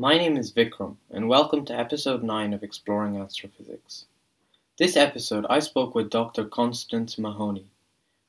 My name is Vikram, and welcome to episode 9 of Exploring Astrophysics. This episode, I spoke with Dr. Constance Mahoney,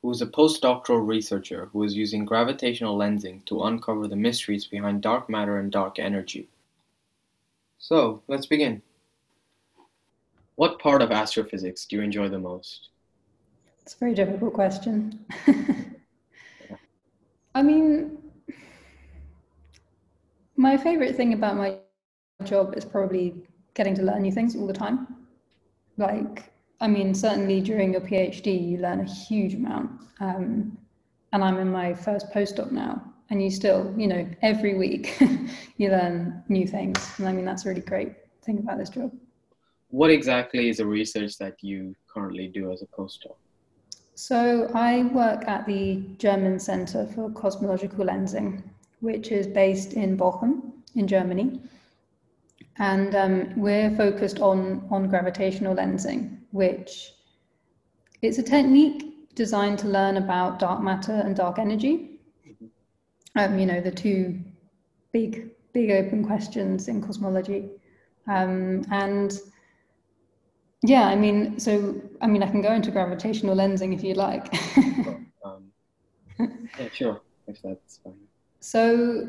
who is a postdoctoral researcher who is using gravitational lensing to uncover the mysteries behind dark matter and dark energy. So, let's begin. What part of astrophysics do you enjoy the most? It's a very difficult question. I mean, my favorite thing about my job is probably getting to learn new things all the time. Like, I mean, certainly during your PhD, you learn a huge amount. Um, and I'm in my first postdoc now, and you still, you know, every week you learn new things. And I mean, that's a really great thing about this job. What exactly is the research that you currently do as a postdoc? So, I work at the German Center for Cosmological Lensing, which is based in Bochum in Germany. And um, we're focused on, on gravitational lensing, which it's a technique designed to learn about dark matter and dark energy. Um, you know, the two big, big open questions in cosmology. Um, and yeah, I mean, so, I mean, I can go into gravitational lensing if you'd like. um, yeah, sure, if that's fine. So,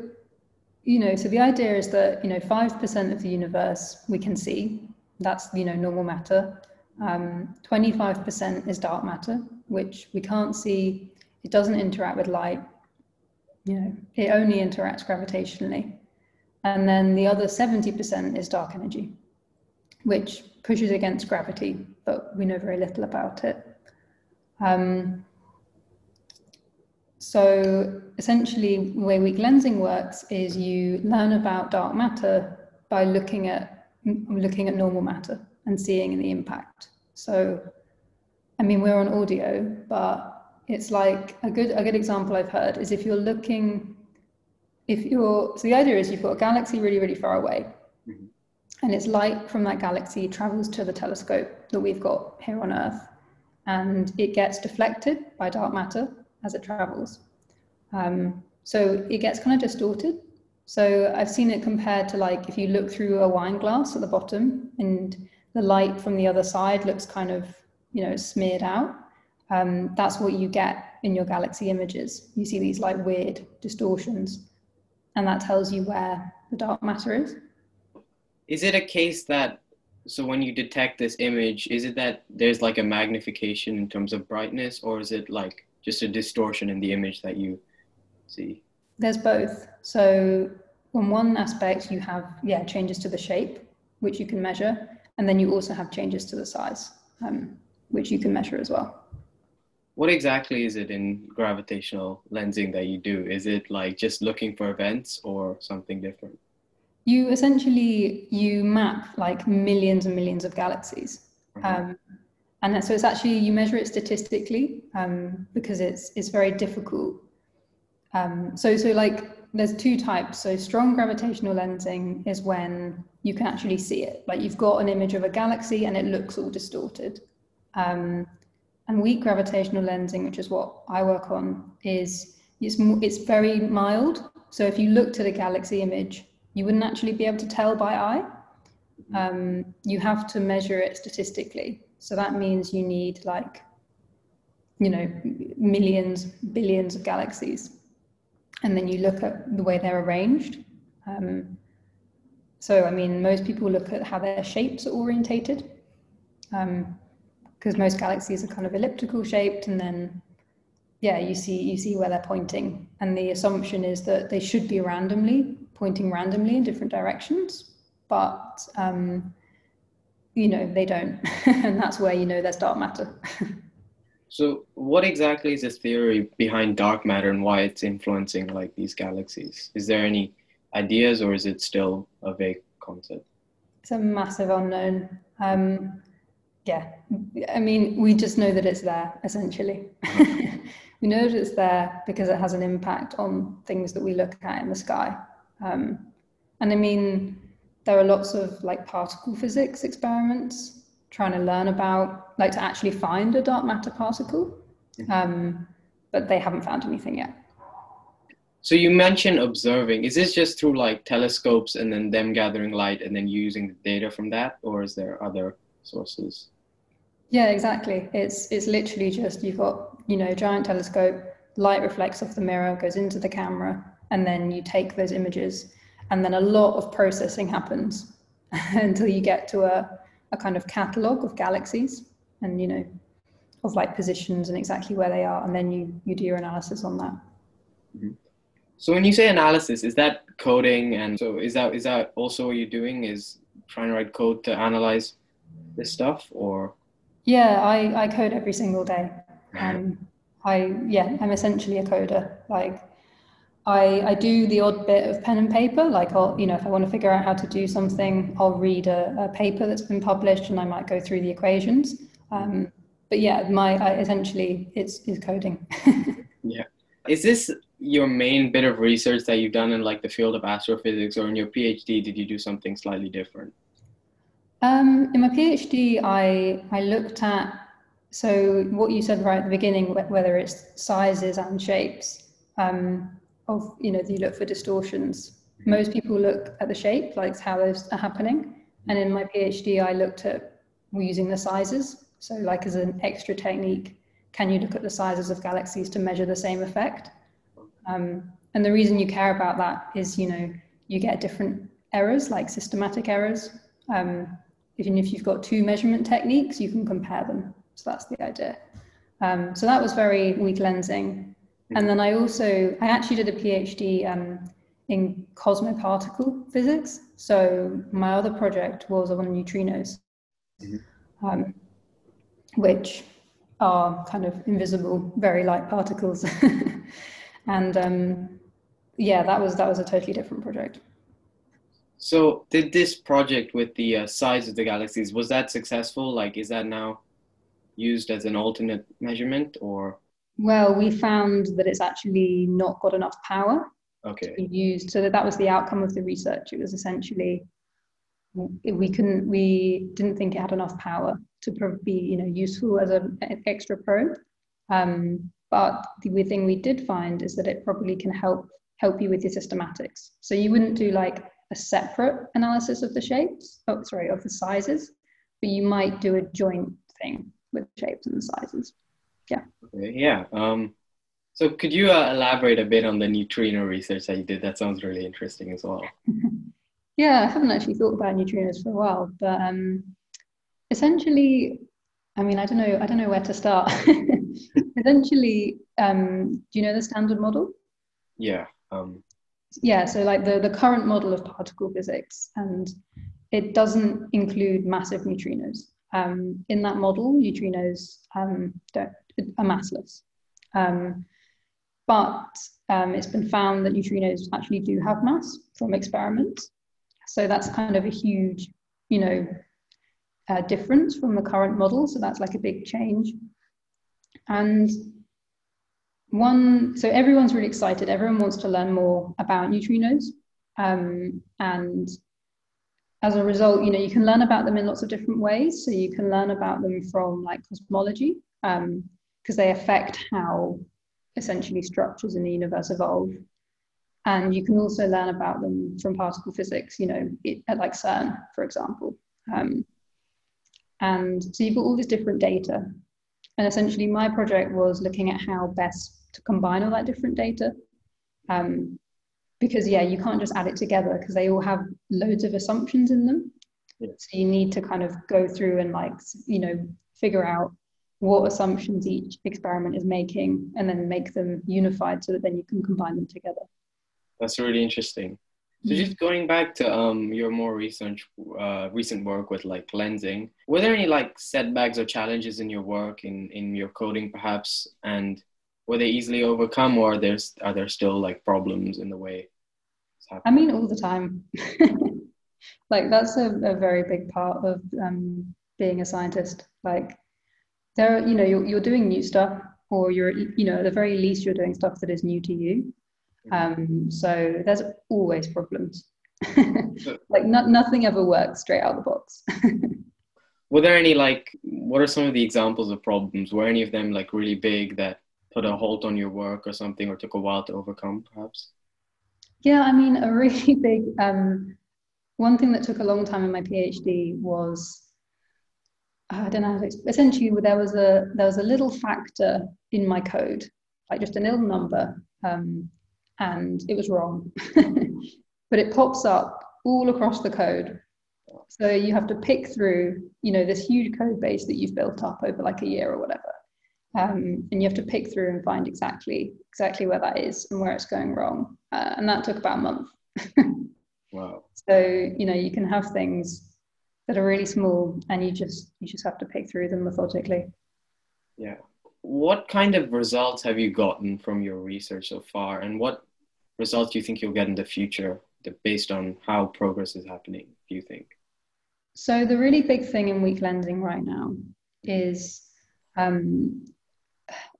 you know, so the idea is that, you know, 5% of the universe we can see, that's, you know, normal matter. Um, 25% is dark matter, which we can't see. It doesn't interact with light. You know, it only interacts gravitationally. And then the other 70% is dark energy, which pushes against gravity, but we know very little about it. Um, so essentially, the way weak lensing works is you learn about dark matter by looking at looking at normal matter and seeing the impact. So, I mean, we're on audio, but it's like a good a good example I've heard is if you're looking, if you're so the idea is you've got a galaxy really really far away, mm-hmm. and it's light from that galaxy travels to the telescope that we've got here on Earth, and it gets deflected by dark matter as it travels. Um, so it gets kind of distorted. So I've seen it compared to like if you look through a wine glass at the bottom and the light from the other side looks kind of, you know, smeared out. Um, that's what you get in your galaxy images. You see these like weird distortions, and that tells you where the dark matter is. Is it a case that so when you detect this image, is it that there's like a magnification in terms of brightness, or is it like just a distortion in the image that you see? There's both. So on one aspect, you have yeah changes to the shape, which you can measure, and then you also have changes to the size, um, which you can measure as well. What exactly is it in gravitational lensing that you do? Is it like just looking for events or something different? You essentially you map like millions and millions of galaxies. Mm-hmm. Um, and so it's actually you measure it statistically um, because it's it's very difficult. Um, so so like there's two types. So strong gravitational lensing is when you can actually see it, like you've got an image of a galaxy and it looks all distorted. Um, and weak gravitational lensing, which is what I work on, is it's it's very mild. So if you looked at a galaxy image, you wouldn't actually be able to tell by eye. Um, you have to measure it statistically. So that means you need like, you know, millions, billions of galaxies. And then you look at the way they're arranged. Um, so, I mean, most people look at how their shapes are orientated, because um, most galaxies are kind of elliptical shaped, and then, yeah, you see you see where they're pointing, and the assumption is that they should be randomly pointing randomly in different directions, but um, you know they don't. And that's where you know there's dark matter. So what exactly is the theory behind dark matter and why it's influencing like these galaxies? Is there any ideas or is it still a vague concept? It's a massive unknown. Um, yeah. I mean we just know that it's there essentially. Uh-huh. we know that it's there because it has an impact on things that we look at in the sky. Um, and i mean there are lots of like particle physics experiments trying to learn about like to actually find a dark matter particle mm-hmm. um, but they haven't found anything yet So you mentioned observing. Is this just through like telescopes and then them gathering light and then using the data from that, or is there other sources? Yeah, exactly. It's it's literally just you've got you know giant telescope, light reflects off the mirror, goes into the camera, and then you take those images, and then a lot of processing happens until you get to a a kind of catalog of galaxies, and you know of like positions and exactly where they are, and then you you do your analysis on that. Mm-hmm. So when you say analysis, is that coding? And so is that is that also what you're doing? Is trying to write code to analyze this stuff, or? Yeah, I, I code every single day. Um, I yeah, I'm essentially a coder. Like I I do the odd bit of pen and paper. Like I'll you know if I want to figure out how to do something, I'll read a, a paper that's been published and I might go through the equations. Um, but yeah, my I, essentially it's is coding. yeah, is this your main bit of research that you've done in like the field of astrophysics, or in your PhD, did you do something slightly different? Um, in my PhD, I I looked at so what you said right at the beginning, whether it's sizes and shapes um, of you know you look for distortions. Most people look at the shape, like how those are happening. And in my PhD, I looked at using the sizes. So like as an extra technique, can you look at the sizes of galaxies to measure the same effect? Um, and the reason you care about that is, you know, you get different errors, like systematic errors. Um, even if you've got two measurement techniques, you can compare them. So that's the idea. Um, so that was very weak lensing. And then I also, I actually did a PhD um, in cosmoparticle physics. So my other project was on neutrinos, mm-hmm. um, which are kind of invisible, very light particles. and um, yeah, that was that was a totally different project. So, did this project with the uh, size of the galaxies was that successful? Like, is that now used as an alternate measurement, or? Well, we found that it's actually not got enough power okay. to be used. So that that was the outcome of the research. It was essentially we couldn't, we didn't think it had enough power to be, you know, useful as an extra probe. Um, but the thing we did find is that it probably can help help you with your systematics. So you wouldn't do like a separate analysis of the shapes, oh, sorry, of the sizes, but you might do a joint thing with shapes and sizes. Yeah. Okay, yeah. Um, so could you uh, elaborate a bit on the neutrino research that you did? That sounds really interesting as well. yeah, I haven't actually thought about neutrinos for a while, but um, essentially, I mean, I don't know, I don't know where to start. essentially, um, do you know the standard model? Yeah. Um, yeah, so like the, the current model of particle physics, and it doesn't include massive neutrinos. Um, in that model, neutrinos um, are massless. Um, but um, it's been found that neutrinos actually do have mass from experiments. So that's kind of a huge, you know, uh, difference from the current model. So that's like a big change. And one, so everyone's really excited. Everyone wants to learn more about neutrinos. Um, and as a result, you know, you can learn about them in lots of different ways. So you can learn about them from like cosmology, because um, they affect how essentially structures in the universe evolve. And you can also learn about them from particle physics, you know, it, at like CERN, for example. Um, and so you've got all this different data. And essentially, my project was looking at how best to combine all that different data. Um, because yeah, you can't just add it together because they all have loads of assumptions in them. Yeah. So you need to kind of go through and like you know figure out what assumptions each experiment is making and then make them unified so that then you can combine them together. That's really interesting. So just going back to um, your more recent uh, recent work with like lensing, were there any like setbacks or challenges in your work in in your coding perhaps, and were they easily overcome, or are there are there still like problems in the way? I mean, all the time. like that's a, a very big part of um, being a scientist. Like there, you know, you're you're doing new stuff, or you're you know at the very least you're doing stuff that is new to you um, so there's always problems. like not, nothing ever works straight out of the box. Were there any like what are some of the examples of problems? Were any of them like really big that put a halt on your work or something, or took a while to overcome, perhaps? Yeah, I mean, a really big um, one thing that took a long time in my PhD was I don't know. Essentially, there was a there was a little factor in my code, like just a little number, um, and it was wrong. but it pops up all across the code. So you have to pick through, you know, this huge code base that you've built up over like a year or whatever, um, and you have to pick through and find exactly exactly where that is and where it's going wrong. Uh, and that took about a month. wow. So you know, you can have things that are really small and you just you just have to pick through them methodically yeah what kind of results have you gotten from your research so far and what results do you think you'll get in the future based on how progress is happening do you think so the really big thing in weak lensing right now is um,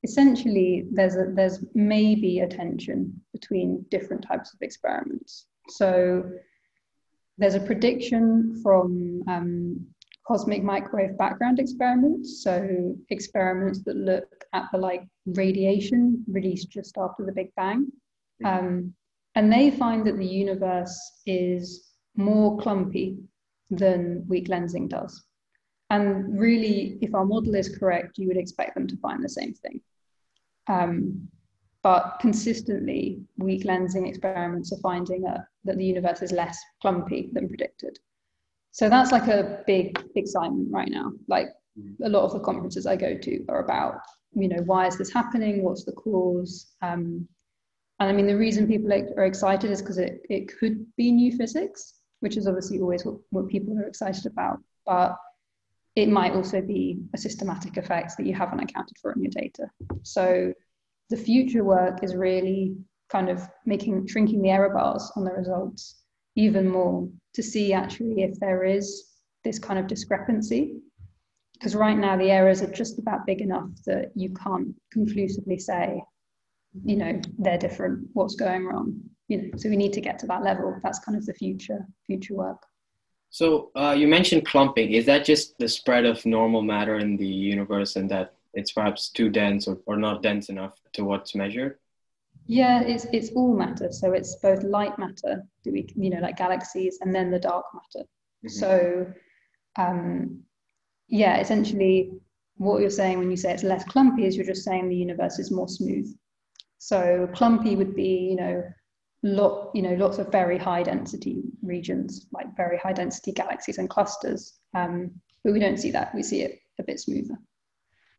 essentially there's a, there's maybe a tension between different types of experiments so there's a prediction from um, cosmic microwave background experiments, so experiments that look at the like radiation released just after the Big Bang. Um, and they find that the universe is more clumpy than weak lensing does. And really, if our model is correct, you would expect them to find the same thing. Um, but consistently, weak lensing experiments are finding that, that the universe is less clumpy than predicted. So that's like a big excitement right now. Like a lot of the conferences I go to are about, you know, why is this happening? What's the cause? Um, and I mean, the reason people are excited is because it, it could be new physics, which is obviously always what, what people are excited about. But it might also be a systematic effect that you haven't accounted for in your data. So the future work is really kind of making shrinking the error bars on the results even more to see actually if there is this kind of discrepancy. Because right now the errors are just about big enough that you can't conclusively say you know they're different what's going wrong you know. So we need to get to that level. That's kind of the future future work so uh, you mentioned clumping is that just the spread of normal matter in the universe and that it's perhaps too dense or, or not dense enough to what's measured? Yeah, it's it's all matter. So it's both light matter, that we you know like galaxies, and then the dark matter. Mm-hmm. So, um, yeah, essentially, what you're saying when you say it's less clumpy is you're just saying the universe is more smooth. So clumpy would be you know lot you know lots of very high density regions like very high density galaxies and clusters. Um, but we don't see that. We see it a bit smoother.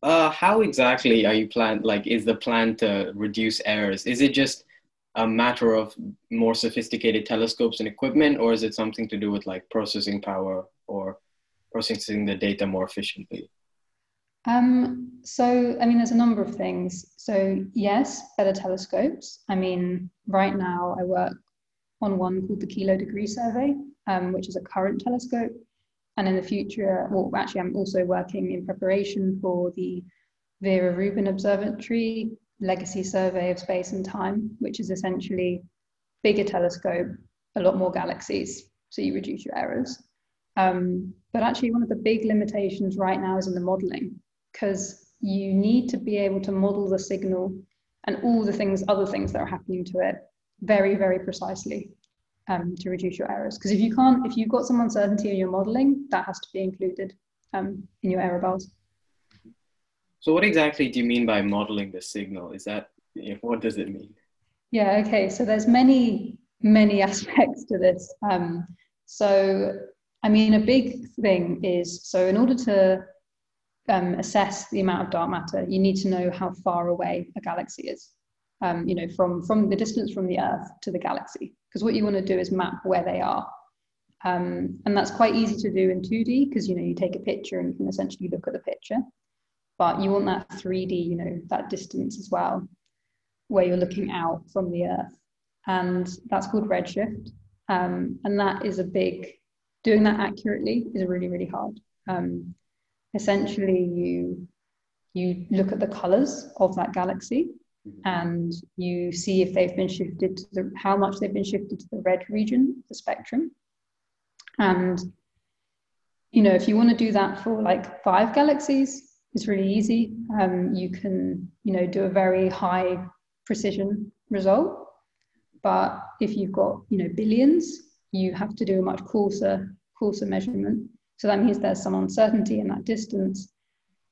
Uh, how exactly are you plan? Like, is the plan to reduce errors? Is it just a matter of more sophisticated telescopes and equipment, or is it something to do with like processing power or processing the data more efficiently? Um, so, I mean, there's a number of things. So, yes, better telescopes. I mean, right now I work on one called the Kilo Degree Survey, um, which is a current telescope and in the future, well, actually, I'm also working in preparation for the Vera Rubin Observatory Legacy Survey of Space and Time, which is essentially bigger telescope, a lot more galaxies, so you reduce your errors. Um, but actually, one of the big limitations right now is in the modeling, because you need to be able to model the signal and all the things, other things that are happening to it very, very precisely um, to reduce your errors. Because if you can't, if you've got some uncertainty in your modeling, that has to be included um, in your error bars. So, what exactly do you mean by modeling the signal? Is that what does it mean? Yeah. Okay. So there's many many aspects to this. Um, so, I mean, a big thing is so in order to um, assess the amount of dark matter, you need to know how far away a galaxy is. Um, you know, from from the distance from the Earth to the galaxy because what you want to do is map where they are. Um, and that's quite easy to do in 2D because you know you take a picture and you can essentially look at the picture. But you want that 3D, you know, that distance as well, where you're looking out from the Earth. And that's called redshift. Um, and that is a big, doing that accurately is really, really hard. Essentially, you you look at the colors of that galaxy Mm-hmm. and you see if they've been shifted to the, how much they've been shifted to the red region of the spectrum. And, you know, if you want to do that for like five galaxies, it's really easy. Um, you can, you know, do a very high precision result. But if you've got, you know, billions, you have to do a much coarser, coarser measurement. So that means there's some uncertainty in that distance.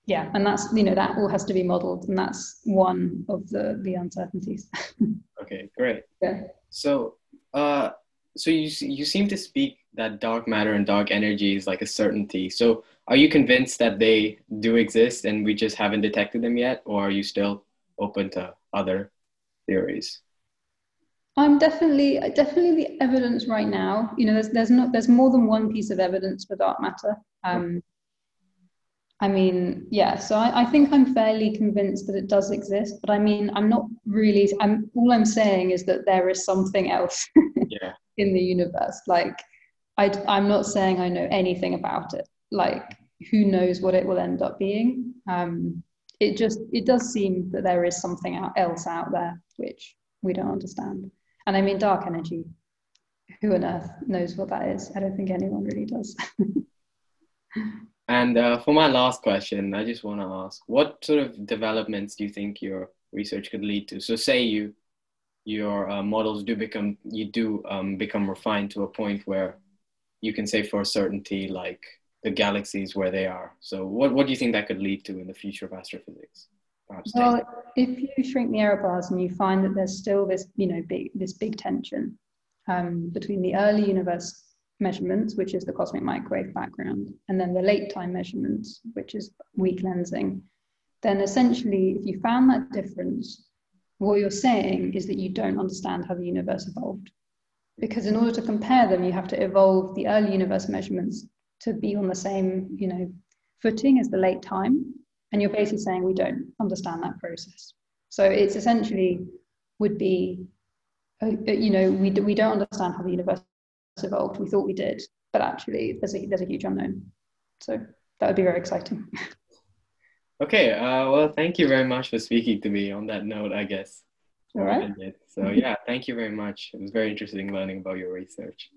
Yeah, and that's you know that all has to be modelled, and that's one of the the uncertainties. okay, great. Yeah. So, uh, so you you seem to speak that dark matter and dark energy is like a certainty. So, are you convinced that they do exist and we just haven't detected them yet, or are you still open to other theories? I'm definitely definitely the evidence right now. You know, there's there's not there's more than one piece of evidence for dark matter. Um, I mean, yeah. So I, I think I'm fairly convinced that it does exist, but I mean, I'm not really. I'm all I'm saying is that there is something else yeah. in the universe. Like, I I'm not saying I know anything about it. Like, who knows what it will end up being? Um, it just it does seem that there is something else out there which we don't understand. And I mean, dark energy. Who on earth knows what that is? I don't think anyone really does. and uh, for my last question, I just want to ask, what sort of developments do you think your research could lead to? So, say you your uh, models do become you do um, become refined to a point where you can say for certainty like the galaxies where they are. So, what what do you think that could lead to in the future of astrophysics? Well, if you shrink the error bars and you find that there's still this, you know, big this big tension um, between the early universe measurements, which is the cosmic microwave background, and then the late time measurements, which is weak lensing, then essentially, if you found that difference, what you're saying is that you don't understand how the universe evolved. Because in order to compare them, you have to evolve the early universe measurements to be on the same, you know, footing as the late time. And you're basically saying we don't understand that process. So it's essentially would be, uh, uh, you know, we, we don't understand how the universe evolved. We thought we did, but actually there's a, there's a huge unknown. So that would be very exciting. Okay, uh, well, thank you very much for speaking to me on that note, I guess. All right. So, yeah, thank you very much. It was very interesting learning about your research.